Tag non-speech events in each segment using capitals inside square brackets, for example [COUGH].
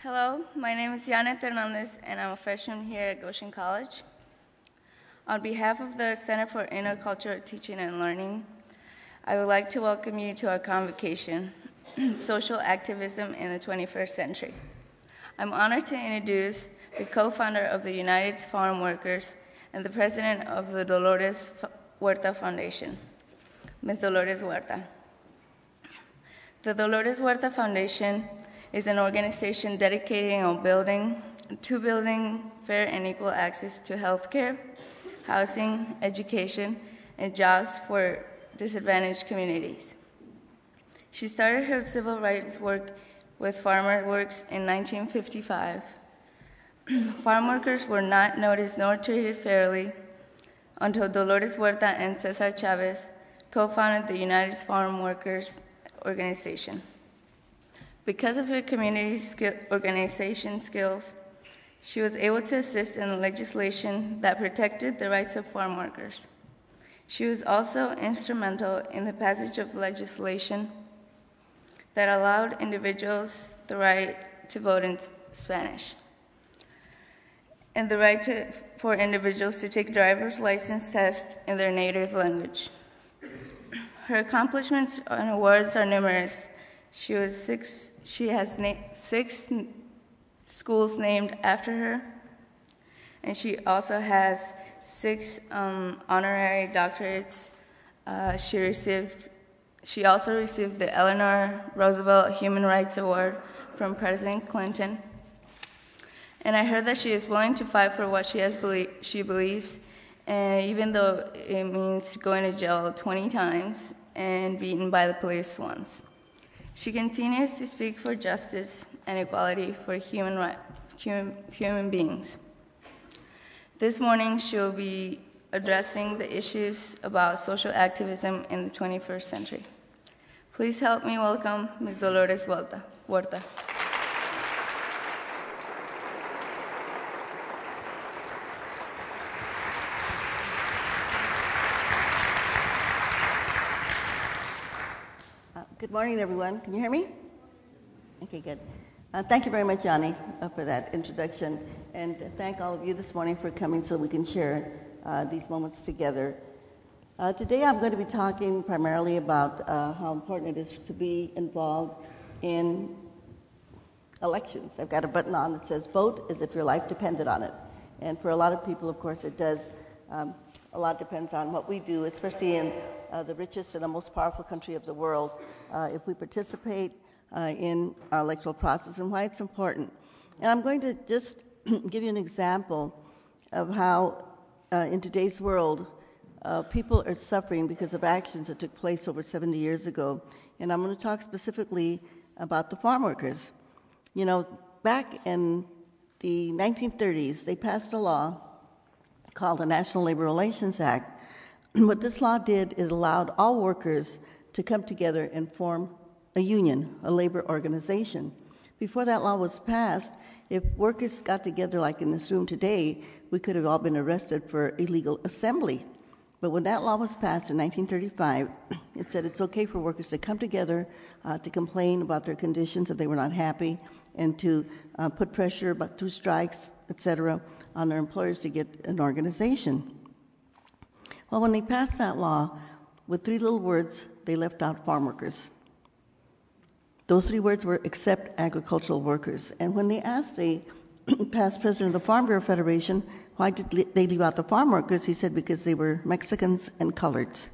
Hello, my name is Janet Hernandez, and I'm a freshman here at Goshen College. On behalf of the Center for Intercultural Teaching and Learning, I would like to welcome you to our convocation, [CLEARS THROAT] Social Activism in the 21st Century. I'm honored to introduce the co-founder of the United Farm Workers and the president of the Dolores Huerta Foundation, Ms. Dolores Huerta. The Dolores Huerta Foundation is an organization dedicated on building to building fair and equal access to healthcare, housing, education, and jobs for disadvantaged communities. She started her civil rights work with Farmer Works in 1955. [CLEARS THROAT] Farm workers were not noticed nor treated fairly until Dolores Huerta and Cesar Chavez co founded the United Farm Workers Organization. Because of her community skill, organization skills, she was able to assist in legislation that protected the rights of farm workers. She was also instrumental in the passage of legislation that allowed individuals the right to vote in Spanish and the right to, for individuals to take driver's license tests in their native language. Her accomplishments and awards are numerous, she was six. She has na- six schools named after her, and she also has six um, honorary doctorates. Uh, she received. She also received the Eleanor Roosevelt Human Rights Award from President Clinton. And I heard that she is willing to fight for what she has belie- she believes, and even though it means going to jail 20 times and beaten by the police once. She continues to speak for justice and equality for human, right, human, human beings. This morning, she will be addressing the issues about social activism in the 21st century. Please help me welcome Ms. Dolores Huerta. Huerta. Good morning, everyone. Can you hear me? Okay, good. Uh, thank you very much, Yanni, uh, for that introduction. And thank all of you this morning for coming so we can share uh, these moments together. Uh, today I'm going to be talking primarily about uh, how important it is to be involved in elections. I've got a button on that says vote as if your life depended on it. And for a lot of people, of course, it does. Um, a lot depends on what we do, especially in uh, the richest and the most powerful country of the world, uh, if we participate uh, in our electoral process and why it's important. And I'm going to just [CLEARS THROAT] give you an example of how, uh, in today's world, uh, people are suffering because of actions that took place over 70 years ago. And I'm going to talk specifically about the farm workers. You know, back in the 1930s, they passed a law called the National Labor Relations Act [CLEARS THROAT] what this law did, it allowed all workers to come together and form a union, a labor organization. Before that law was passed, if workers got together like in this room today, we could have all been arrested for illegal assembly. But when that law was passed in 1935, [CLEARS THROAT] it said it's okay for workers to come together uh, to complain about their conditions if they were not happy, and to uh, put pressure about, through strikes, etc., on their employers to get an organization. Well, when they passed that law, with three little words, they left out farm workers. Those three words were except agricultural workers. And when they asked the [CLEARS THROAT] past president of the Farm Bureau Federation why did they leave out the farm workers, he said because they were Mexicans and coloreds.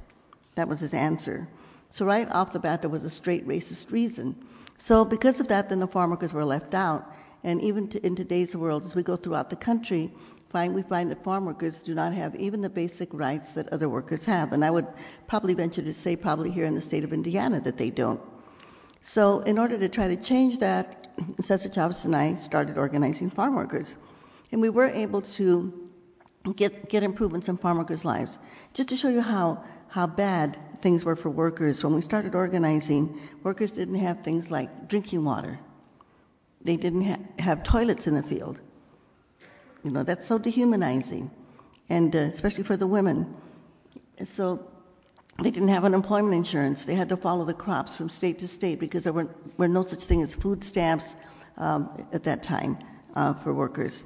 That was his answer. So right off the bat, there was a straight racist reason. So because of that, then the farm workers were left out. And even to, in today's world, as we go throughout the country, find, we find that farm workers do not have even the basic rights that other workers have. And I would probably venture to say, probably here in the state of Indiana, that they don't. So, in order to try to change that, [CLEARS THROAT] Cesar Chavez and I started organizing farm workers. And we were able to get, get improvements in farm workers' lives. Just to show you how, how bad things were for workers, when we started organizing, workers didn't have things like drinking water, they didn't ha- have toilets in the field. You know, that's so dehumanizing, and uh, especially for the women. So they didn't have unemployment insurance. They had to follow the crops from state to state because there were, were no such thing as food stamps um, at that time uh, for workers.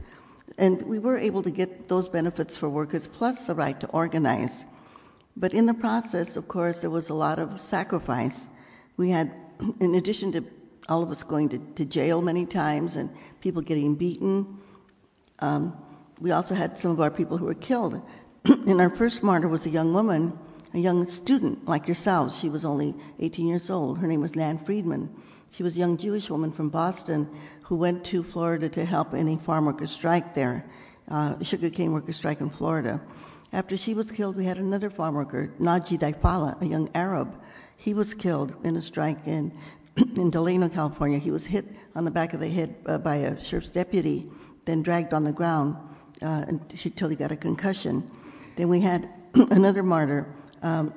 And we were able to get those benefits for workers plus the right to organize. But in the process, of course, there was a lot of sacrifice. We had, [CLEARS THROAT] in addition to all of us going to, to jail many times and people getting beaten, we also had some of our people who were killed. [CLEARS THROAT] and our first martyr was a young woman, a young student like yourselves. She was only 18 years old. Her name was Nan Freeman. She was a young Jewish woman from Boston who went to Florida to help any farm workers strike there, uh, sugarcane workers strike in Florida. After she was killed, we had another farm worker, Nagi Daifullah, a young Arab. He was killed in a strike in, [CLEARS THROAT] in Delano, California. He was hit on the back of the head uh, by a sheriff's deputy, then dragged on the ground uh, until he got a concussion. Then we had [CLEARS THROAT] another martyr, um,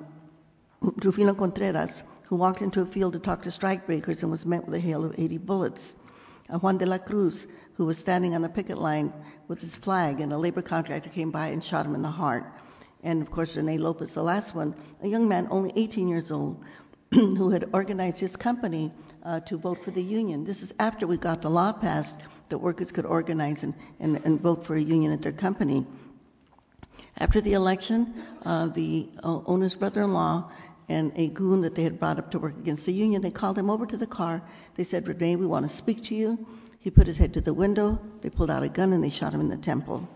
Rufino Contreras, who walked into a field to talk to strikebreakers and was met with a hail of 80 bullets. Uh, Juan de la Cruz, who was standing on the picket line with his flag, and a labor contractor came by and shot him in the heart. And of course, Rene Lopez, the last one, a young man, only 18 years old, [CLEARS THROAT] who had organized his company uh, to vote for the union. This is after we got the law passed that workers could organize and, and, and vote for a union at their company. After the election, uh, the uh, owner's brother in law and a goon that they had brought up to work against the union. They called him over to the car. They said, Rene, we want to speak to you. He put his head to the window. They pulled out a gun and they shot him in the temple.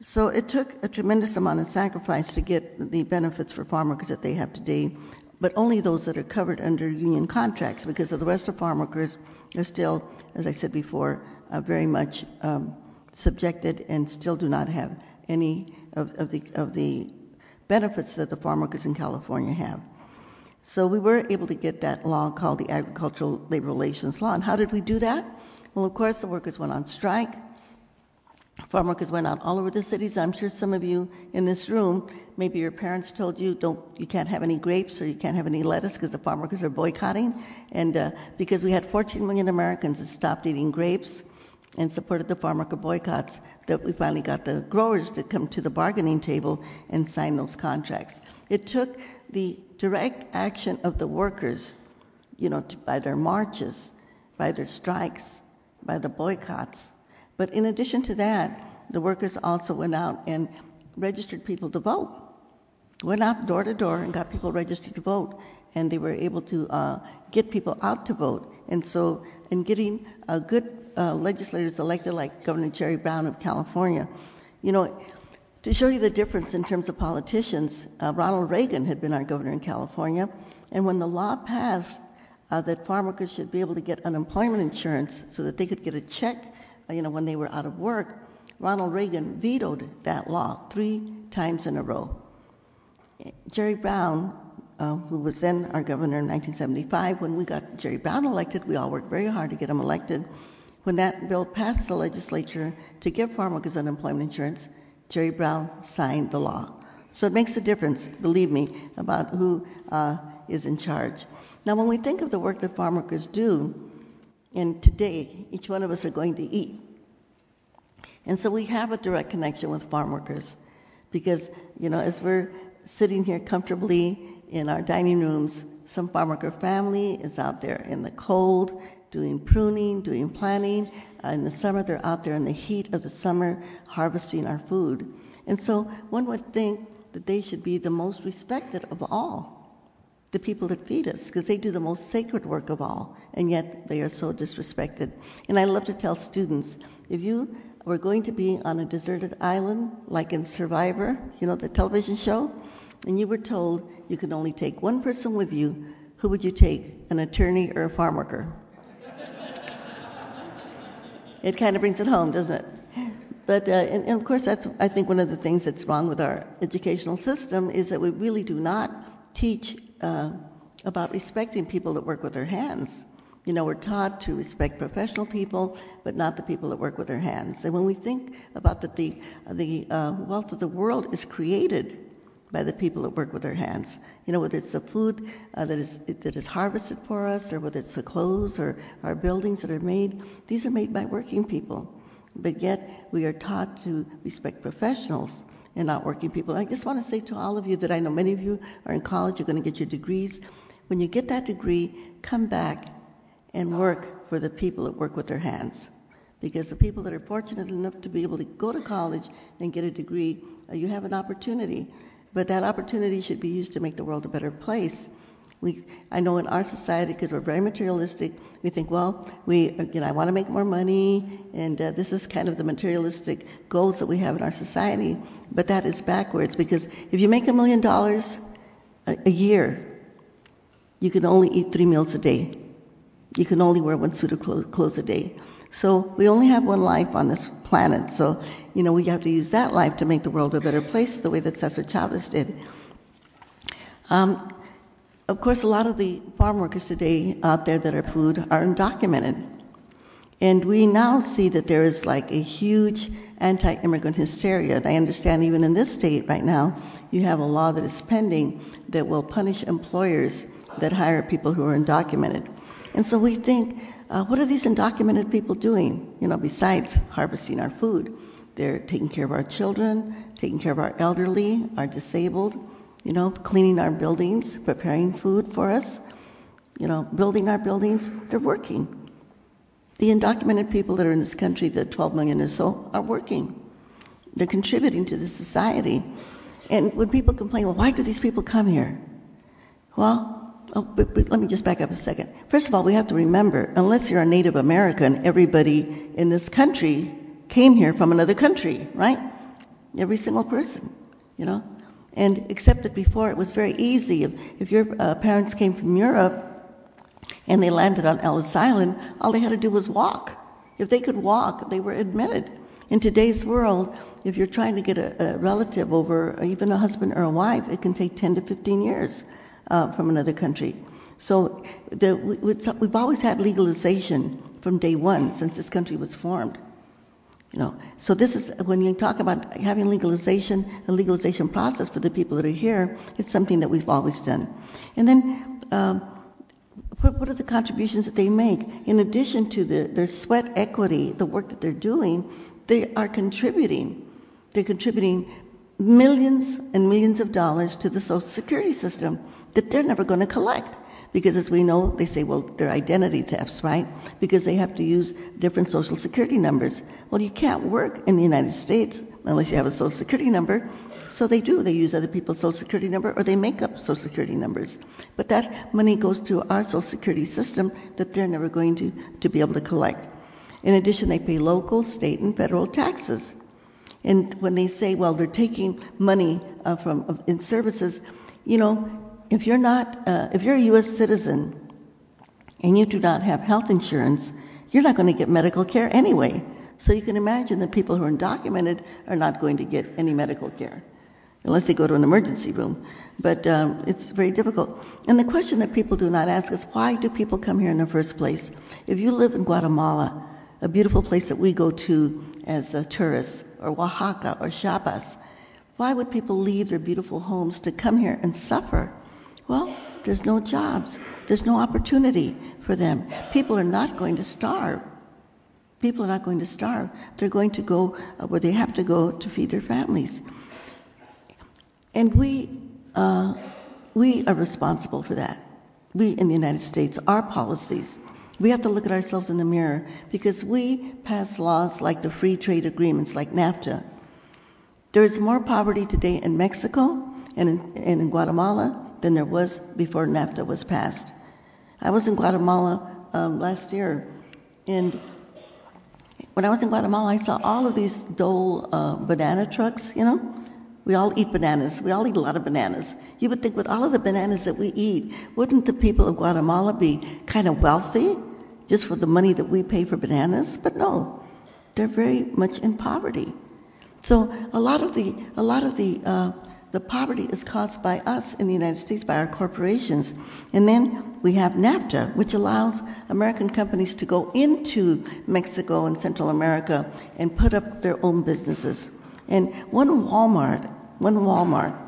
So it took a tremendous amount of sacrifice to get the benefits for farm workers that they have today, but only those that are covered under union contracts because the rest of farm workers are still, as I said before, uh, very much um, subjected and still do not have any of, of, the, of the benefits that the farm workers in California have. So we were able to get that law called the Agricultural Labor Relations Law. And how did we do that? Well, of course, the workers went on strike. Farm workers went out all over the cities. I'm sure some of you in this room, maybe your parents told you, don't, you can't have any grapes or you can't have any lettuce because the farm workers are boycotting. And uh, because we had 14 million Americans that stopped eating grapes, and supported the farm worker boycotts that we finally got the growers to come to the bargaining table and sign those contracts. It took the direct action of the workers, you know, to, by their marches, by their strikes, by the boycotts. But in addition to that, the workers also went out and registered people to vote. Went out door to door and got people registered to vote, and they were able to uh, get people out to vote. And so, in getting a good uh, legislators elected, like Governor Jerry Brown of California. You know, to show you the difference in terms of politicians, uh, Ronald Reagan had been our governor in California, and when the law passed uh, that farm workers should be able to get unemployment insurance so that they could get a check, uh, you know, when they were out of work, Ronald Reagan vetoed that law three times in a row. Jerry Brown, uh, who was then our governor in 1975, when we got Jerry Brown elected, we all worked very hard to get him elected. When that bill passed the legislature to give farm workers unemployment insurance, Jerry Brown signed the law. So it makes a difference, believe me, about who uh, is in charge. Now, when we think of the work that farm workers do, and today each one of us are going to eat. And so we have a direct connection with farm workers because, you know, as we're sitting here comfortably in our dining rooms, some farm worker family is out there in the cold doing pruning, doing planting. Uh, in the summer, they're out there in the heat of the summer harvesting our food. And so one would think that they should be the most respected of all, the people that feed us, because they do the most sacred work of all, and yet they are so disrespected. And I love to tell students if you were going to be on a deserted island, like in Survivor, you know, the television show, and you were told you could only take one person with you, who would you take, an attorney or a farm worker? [LAUGHS] it kind of brings it home, doesn't it? But, uh, and, and, of course, that's, I think, one of the things that's wrong with our educational system is that we really do not teach uh, about respecting people that work with their hands. You know, we're taught to respect professional people, but not the people that work with their hands. And when we think about that the, the uh, wealth of the world is created by the people that work with their hands. You know, whether it's the food uh, that is that is harvested for us, or whether it's the clothes or our buildings that are made, these are made by working people. But yet we are taught to respect professionals and not working people. I just want to say to all of you that I know many of you are in college, you're going to get your degrees. When you get that degree, come back and work for the people that work with their hands. Because the people that are fortunate enough to be able to go to college and get a degree, uh, you have an opportunity. But that opportunity should be used to make the world a better place. We, I know in our society, because we're very materialistic, we think, well, we, you know, I want to make more money, and uh, this is kind of the materialistic goals that we have in our society. But that is backwards, because if you make a million dollars a year, you can only eat three meals a day. You can only wear one suit of clothes a day. So we only have one life on this planet. So, you know, we have to use that life to make the world a better place the way that Cesar Chavez did. Um, of course, a lot of the farm workers today out there that are food are undocumented. And we now see that there is like a huge anti immigrant hysteria. And I understand even in this state right now, you have a law that is pending that will punish employers that hire people who are undocumented. And so we think, uh, what are these undocumented people doing, you know, besides harvesting our food? They're taking care of our children, taking care of our elderly, our disabled, you know, cleaning our buildings, preparing food for us, you know, building our buildings. They're working. The undocumented people that are in this country, the 12 million or so, are working. They're contributing to the society. And when people complain, well, why do these people come here? Well, Oh, but, but let me just back up a second. First of all, we have to remember, unless you're a Native American, everybody in this country came here from another country, right? Every single person, you know? And except that before it was very easy. If, your uh, parents came from Europe and they landed on Ellis Island, all they had to do was walk. If they could walk, they were admitted. In today's world, if you're trying to get a, a relative over, even a husband or a wife, it can take 10 to 15 years uh, from another country. So the, we, have always had legalization from day one since this country was formed. You know, so this is when you talk about having legalization, the legalization process for the people that are here, it's something that we've always done. And then, um, what, are the contributions that they make? In addition to the, their sweat equity, the work that they're doing, they are contributing. They're contributing millions and millions of dollars to the Social Security system that they're never going to collect. Because as we know, they say, well, they're identity thefts, right? Because they have to use different social security numbers. Well, you can't work in the United States unless you have a social security number. So they do. They use other people's social security number or they make up social security numbers. But that money goes to our social security system that they're never going to, to be able to collect. In addition, they pay local, state, and federal taxes. And when they say, well, they're taking money uh, from uh, in services, you know, if you're not, uh, if you're a U.S. citizen and you do not have health insurance, you're not going to get medical care anyway. So you can imagine that people who are undocumented are not going to get any medical care unless they go to an emergency room. But um, it's very difficult. And the question that people do not ask is why do people come here in the first place? If you live in Guatemala, a beautiful place that we go to as tourists, or Oaxaca or Chiapas, why would people leave their beautiful homes to come here and suffer? Well, there's no jobs, there's no opportunity for them. People are not going to starve. People are not going to starve. They're going to go uh, where they have to go to feed their families. And we, uh, we are responsible for that. We in the United States, our policies. We have to look at ourselves in the mirror because we pass laws like the free trade agreements, like NAFTA. There is more poverty today in Mexico and in, and in Guatemala than there was before NAFTA was passed. I was in Guatemala um, last year, and when I was in Guatemala, I saw all of these Dole uh, banana trucks, you know? We all eat bananas. We all eat a lot of bananas. You would think with all of the bananas that we eat, wouldn't the people of Guatemala be kind of wealthy just for the money that we pay for bananas? But no, they're very much in poverty. So a lot of the, a lot of the uh, the poverty is caused by us in the United States, by our corporations. And then we have NAFTA, which allows American companies to go into Mexico and Central America and put up their own businesses. And one Walmart, one Walmart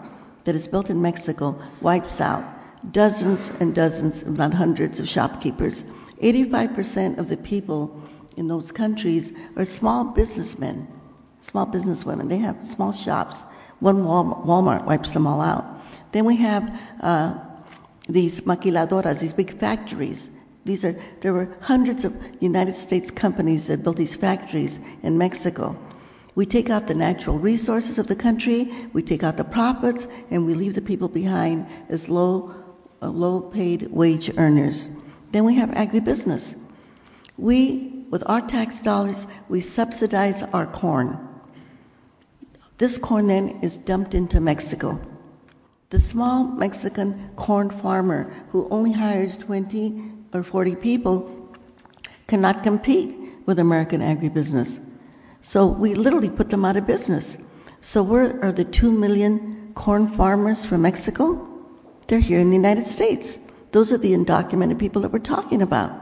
that is built in Mexico wipes out dozens and dozens, if not hundreds, of shopkeepers. 85% of the people in those countries are small businessmen, small businesswomen. They have small shops one Walmart wipes them all out. Then we have uh, these maquiladoras, these big factories, These are, there were hundreds of United States companies that built these factories in Mexico. We take out the natural resources of the country, we take out the profits, and we leave the people behind as low, uh, low paid wage earners. Then we have agribusiness. We, with our tax dollars, we subsidize our corn. This corn then is dumped into Mexico. The small Mexican corn farmer who only hires 20 or 40 people cannot compete with American agribusiness. So we literally put them out of business. So where are the 2 million corn farmers from Mexico? They're here in the United States. Those are the undocumented people that we're talking about.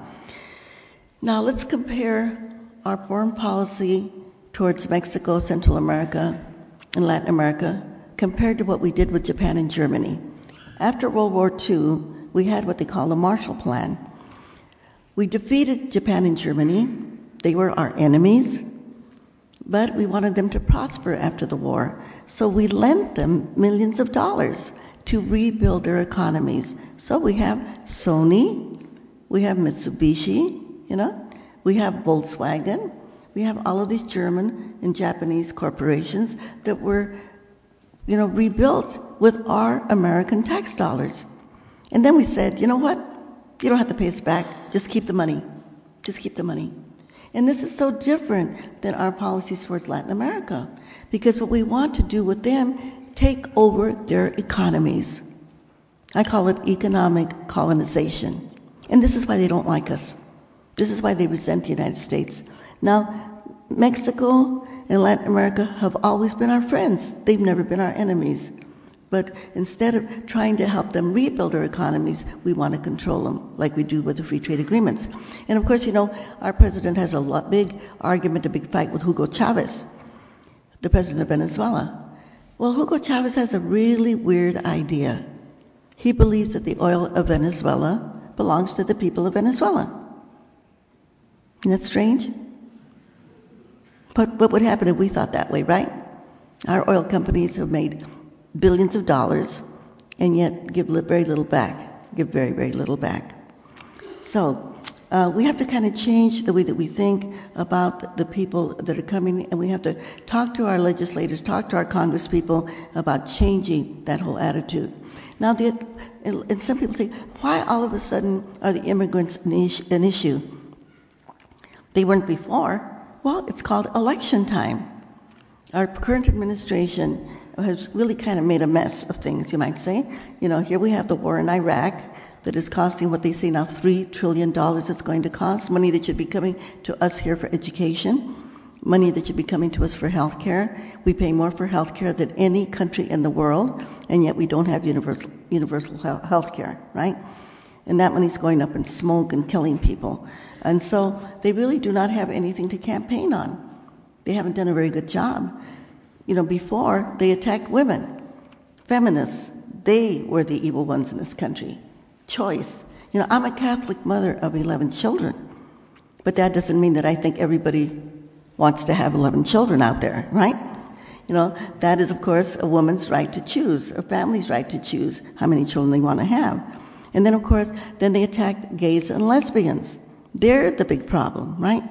Now let's compare our foreign policy towards Mexico, Central America, and Latin America compared to what we did with Japan and Germany. After World War II, we had what they call the Marshall Plan. We defeated Japan and Germany. They were our enemies, but we wanted them to prosper after the war. So we lent them millions of dollars to rebuild their economies. So we have Sony, we have Mitsubishi, you know, we have Volkswagen, we have all of these German and Japanese corporations that were, you know, rebuilt with our American tax dollars. And then we said, you know what? You don't have to pay us back. Just keep the money. Just keep the money. And this is so different than our policies towards Latin America because what we want to do with them take over their economies. I call it economic colonization. And this is why they don't like us. This is why they resent the United States. Now, Mexico and Latin America have always been our friends. They've never been our enemies. But instead of trying to help them rebuild their economies, we want to control them, like we do with the free trade agreements. And of course, you know, our president has a lot, big argument, a big fight with Hugo Chavez, the president of Venezuela. Well, Hugo Chavez has a really weird idea. He believes that the oil of Venezuela belongs to the people of Venezuela. Isn't that strange? But what would happen if we thought that way, right? Our oil companies have made billions of dollars and yet give very little back, give very, very little back. So uh, we have to kind of change the way that we think about the people that are coming, and we have to talk to our legislators, talk to our congresspeople about changing that whole attitude. Now, the, and some people say, why all of a sudden are the immigrants an issue? They weren't before. Well, it's called election time. Our current administration has really kind of made a mess of things, you might say. You know, here we have the war in Iraq that is costing what they say now $3 trillion it's going to cost, money that should be coming to us here for education, money that should be coming to us for health care. We pay more for health care than any country in the world, and yet we don't have universal, universal health care, right? And that money's going up in smoke and killing people. And so they really do not have anything to campaign on. They haven't done a very good job. You know, before they attacked women, feminists, they were the evil ones in this country. Choice. You know, I'm a Catholic mother of 11 children, but that doesn't mean that I think everybody wants to have 11 children out there, right? You know, that is, of course, a woman's right to choose, a family's right to choose how many children they want to have. And then, of course, then they attacked gays and lesbians. They're the big problem, right?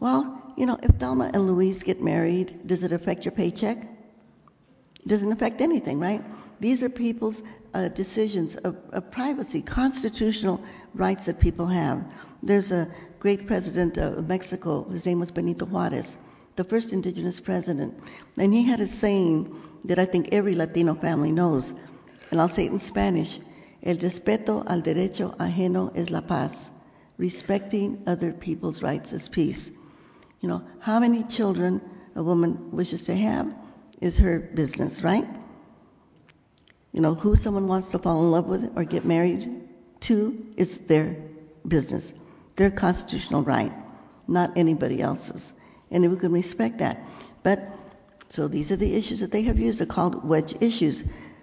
Well, you know, if Thelma and Louise get married, does it affect your paycheck? It doesn't affect anything, right? These are people's uh, decisions of, of, privacy, constitutional rights that people have. There's a great president of Mexico, his name was Benito Juarez, the first indigenous president, and he had a saying that I think every Latino family knows, and I'll say it in Spanish El respeto al derecho ajeno es la paz respecting other people's rights is peace. You know, how many children a woman wishes to have is her business, right? You know, who someone wants to fall in love with or get married to is their business, their constitutional right, not anybody else's. And we can respect that. But, so these are the issues that they have used. They're called wedge issues.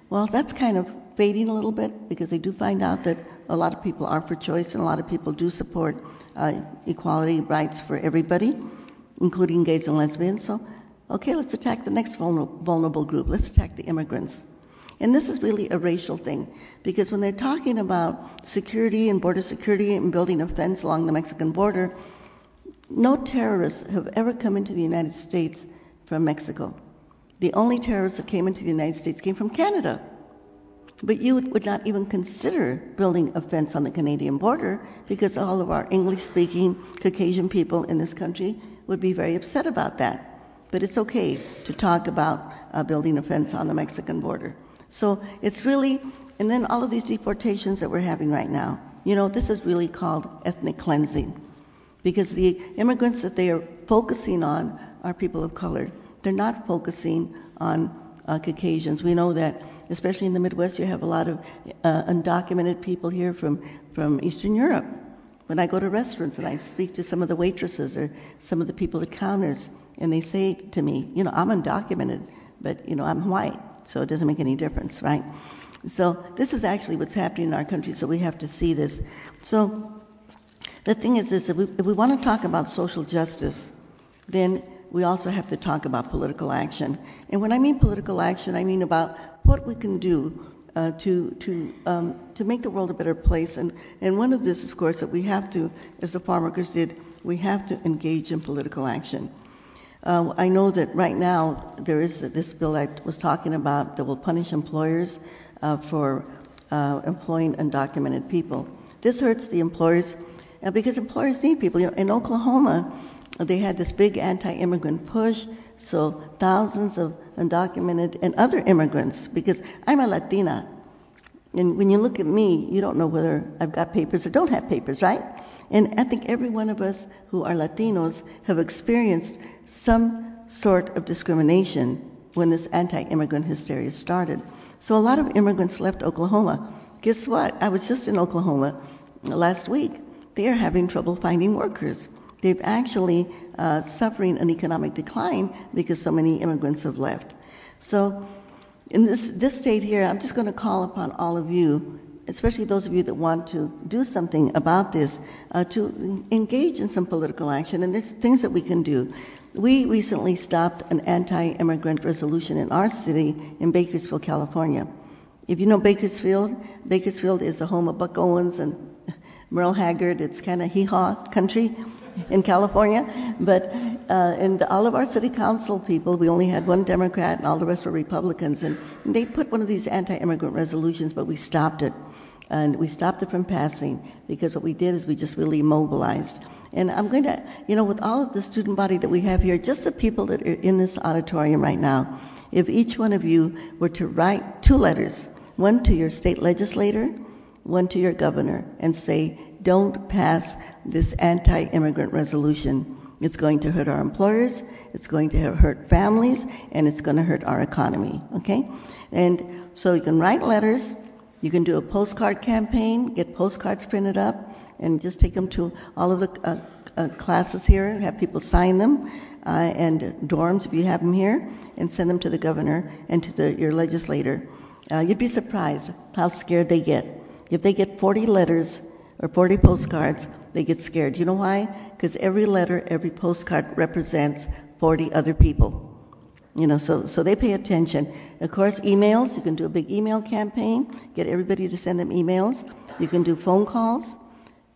Well, that's kind of fading a little bit because they do find out that a lot of people are for choice, and a lot of people do support uh, equality rights for everybody, including gays and lesbians. So, okay, let's attack the next vulnerable, vulnerable group. Let's attack the immigrants. And this is really a racial thing because when they're talking about security and border security and building a fence along the Mexican border, no terrorists have ever come into the United States from Mexico. The only terrorists that came into the United States came from Canada. But you would not even consider building a fence on the Canadian border because all of our English speaking Caucasian people in this country would be very upset about that. But it's okay to talk about uh, building a fence on the Mexican border. So it's really, and then all of these deportations that we're having right now, you know, this is really called ethnic cleansing because the immigrants that they are focusing on are people of color. They're not focusing on uh, Caucasians. We know that, especially in the Midwest, you have a lot of uh, undocumented people here from, from Eastern Europe. When I go to restaurants and I speak to some of the waitresses or some of the people at counters, and they say to me, you know, I'm undocumented, but, you know, I'm white, so it doesn't make any difference, right? So this is actually what's happening in our country, so we have to see this. So the thing is this if we, if we want to talk about social justice, then we also have to talk about political action. And when I mean political action, I mean about what we can do uh, to to um, to make the world a better place. And and one of this, of course, that we have to, as the farm workers did, we have to engage in political action. Uh, I know that right now there is this bill I was talking about that will punish employers uh, for uh, employing undocumented people. This hurts the employers uh, because employers need people. You know, in Oklahoma, they had this big anti-immigrant push, so thousands of undocumented and other immigrants. Because I'm a Latina, and when you look at me, you don't know whether I've got papers or don't have papers, right? And I think every one of us who are Latinos have experienced some sort of discrimination when this anti immigrant hysteria started. So a lot of immigrants left Oklahoma. Guess what? I was just in Oklahoma last week. They are having trouble finding workers. They've actually uh, suffering an economic decline because so many immigrants have left. So in this, this state here, I'm just going to call upon all of you especially those of you that want to do something about this, uh, to engage in some political action. And there's things that we can do. We recently stopped an anti immigrant resolution in our city in Bakersfield, California. If you know Bakersfield, Bakersfield is the home of Buck Owens and Merle Haggard. It's kind of hee haw country in California. But uh, in the, all of our city council people, we only had one Democrat and all the rest were Republicans. And they put one of these anti immigrant resolutions, but we stopped it. And we stopped it from passing because what we did is we just really mobilized. And I'm going to, you know, with all of the student body that we have here, just the people that are in this auditorium right now, if each one of you were to write two letters, one to your state legislator, one to your governor, and say, don't pass this anti immigrant resolution. It's going to hurt our employers, it's going to hurt families, and it's going to hurt our economy, okay? And so you can write letters you can do a postcard campaign, get postcards printed up, and just take them to all of the uh, uh, classes here, and have people sign them, uh, and dorms if you have them here, and send them to the governor and to the, your legislator. Uh, you'd be surprised how scared they get. If they get 40 letters or 40 postcards, they get scared. You know why? Because every letter, every postcard represents 40 other people. You know, so, so they pay attention. Of course, emails, you can do a big email campaign, get everybody to send them emails. You can do phone calls.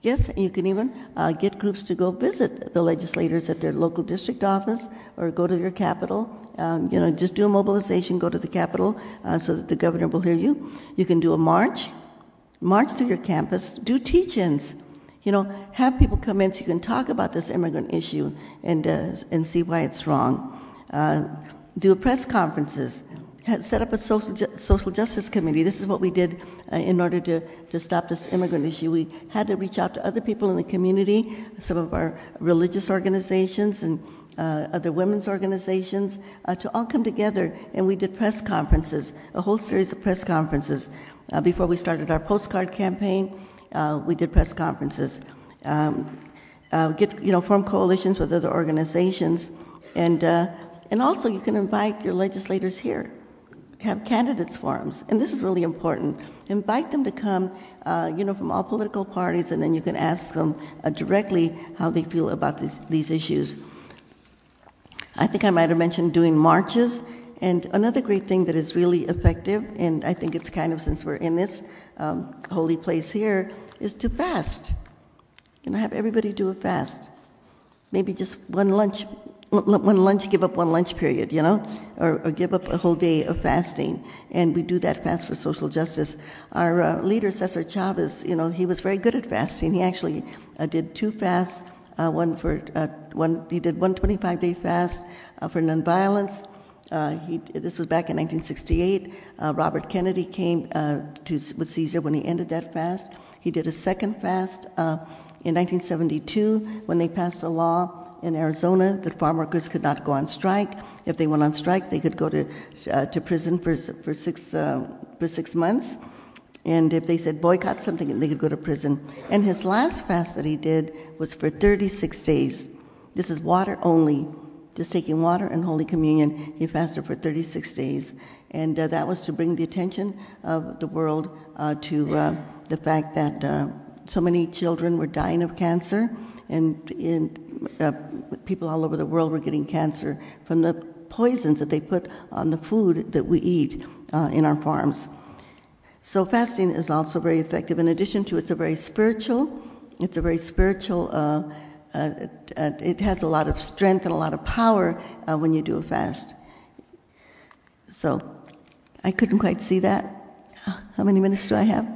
Yes, you can even uh, get groups to go visit the legislators at their local district office or go to your capital. Um, you know, just do a mobilization, go to the capital uh, so that the governor will hear you. You can do a march, march through your campus, do teach ins. You know, have people come in so you can talk about this immigrant issue and, uh, and see why it's wrong. Uh, do press conferences, set up a social, ju- social justice committee. This is what we did uh, in order to, to stop this immigrant issue. We had to reach out to other people in the community, some of our religious organizations and uh, other women's organizations, uh, to all come together, and we did press conferences, a whole series of press conferences. Uh, before we started our postcard campaign, uh, we did press conferences. Um, uh, get you know form coalitions with other organizations, and and also, you can invite your legislators here, have candidates forums, and this is really important. Invite them to come, uh, you know, from all political parties, and then you can ask them uh, directly how they feel about these, these issues. I think I might have mentioned doing marches And another great thing that is really effective, and I think it's kind of since we're in this um, holy place here, is to fast. You know, have everybody do a fast. Maybe just one lunch, one lunch, give up one lunch period, you know, or, or give up a whole day of fasting. And we do that fast for social justice. Our uh, leader, Cesar Chavez, you know, he was very good at fasting. He actually uh, did two fasts. Uh, one for uh, one, he did one 25 day fast uh, for nonviolence. Uh, this was back in 1968. Uh, Robert Kennedy came uh, with Cesar when he ended that fast. He did a second fast in 1972 when they passed a law in Arizona that farm workers could not go on strike. If they went on strike, they could go to, to prison for, for, six, for six months. And if they said boycott something, they could go to prison. And his last fast that he did was for 36 days. This is water only just taking water and Holy Communion. He fasted for 36 days. And uh, that was to bring the attention of the world uh, to uh, the fact that uh, so many children were dying of cancer, and in, uh, people all over the world were getting cancer from the poisons that they put on the food that we eat uh, in our farms. So fasting is also very effective. In addition to it's a very spiritual, it's a very spiritual Uh, uh, it has a lot of strength and a lot of power uh, when you do a fast. So I couldn't quite see that. How many minutes do I have?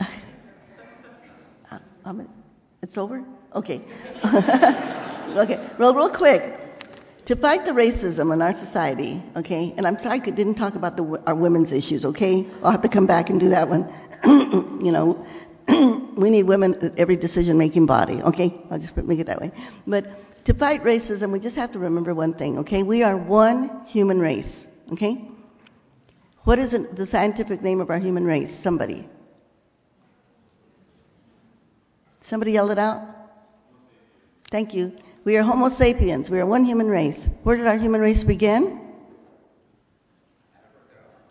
Uh, um, it's over? Okay. [LAUGHS] okay, real, real quick. To fight the racism in our society, okay, and I'm sorry I didn't talk about the, our women's issues, okay? I'll have to come back and do that one. [CLEARS THROAT] you know, [CLEARS THROAT] we need women at every decision making body, okay? I'll just make it that way. But to fight racism, we just have to remember one thing, okay? We are one human race, okay? What is the scientific name of our human race? Somebody. Somebody yell it out? Thank you. We are Homo sapiens. We are one human race. Where did our human race begin?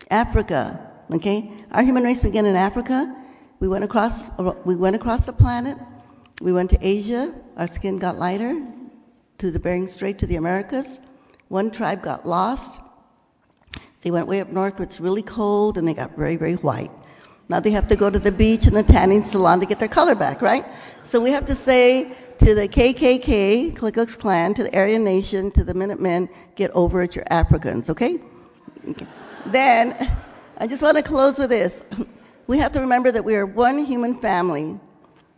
Africa. Africa. Okay? Our human race began in Africa we went across, we went across the planet. We went to Asia. Our skin got lighter to the Bering Strait to the Americas. One tribe got lost. They went way up north where it's really cold and they got very, very white. Now they have to go to the beach and the tanning salon to get their color back, right? So we have to say to the KKK, Ku Klux Klan, to the Aryan Nation, to the Minutemen, get over it, you're Africans, okay? okay. Then, I just want to close with this we have to remember that we are one human family.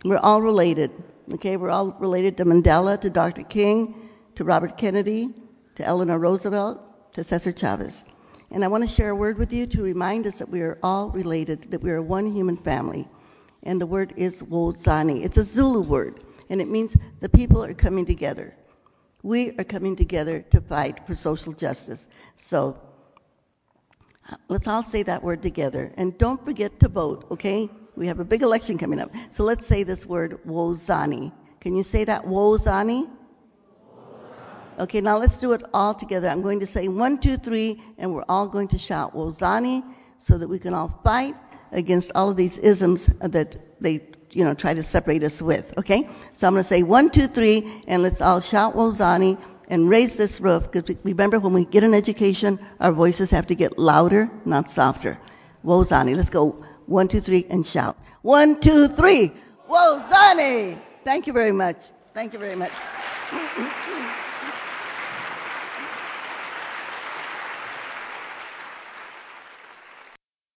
We're all related. Okay, we're all related to Mandela, to Dr. King, to Robert Kennedy, to Eleanor Roosevelt, to Cesar Chavez. And I want to share a word with you to remind us that we are all related, that we are one human family. And the word is Wozani. It's a Zulu word, and it means the people are coming together. We are coming together to fight for social justice. So Let's all say that word together. And don't forget to vote, okay? We have a big election coming up. So let's say this word, Wozani. Can you say that, Wozani? Okay, now let's do it all together. I'm going to say one, two, three, and we're all going to shout Wozani so that we can all fight against all of these isms that they, you know, try to separate us with. Okay? So I'm going to say one, two, three, and let's all shout Wozani and raise this roof because remember when we get an education, our voices have to get louder, not softer. Wozani. Let's go one, two, three, and shout. One, two, three. Wozani. Thank you very much. Thank you very much. [LAUGHS]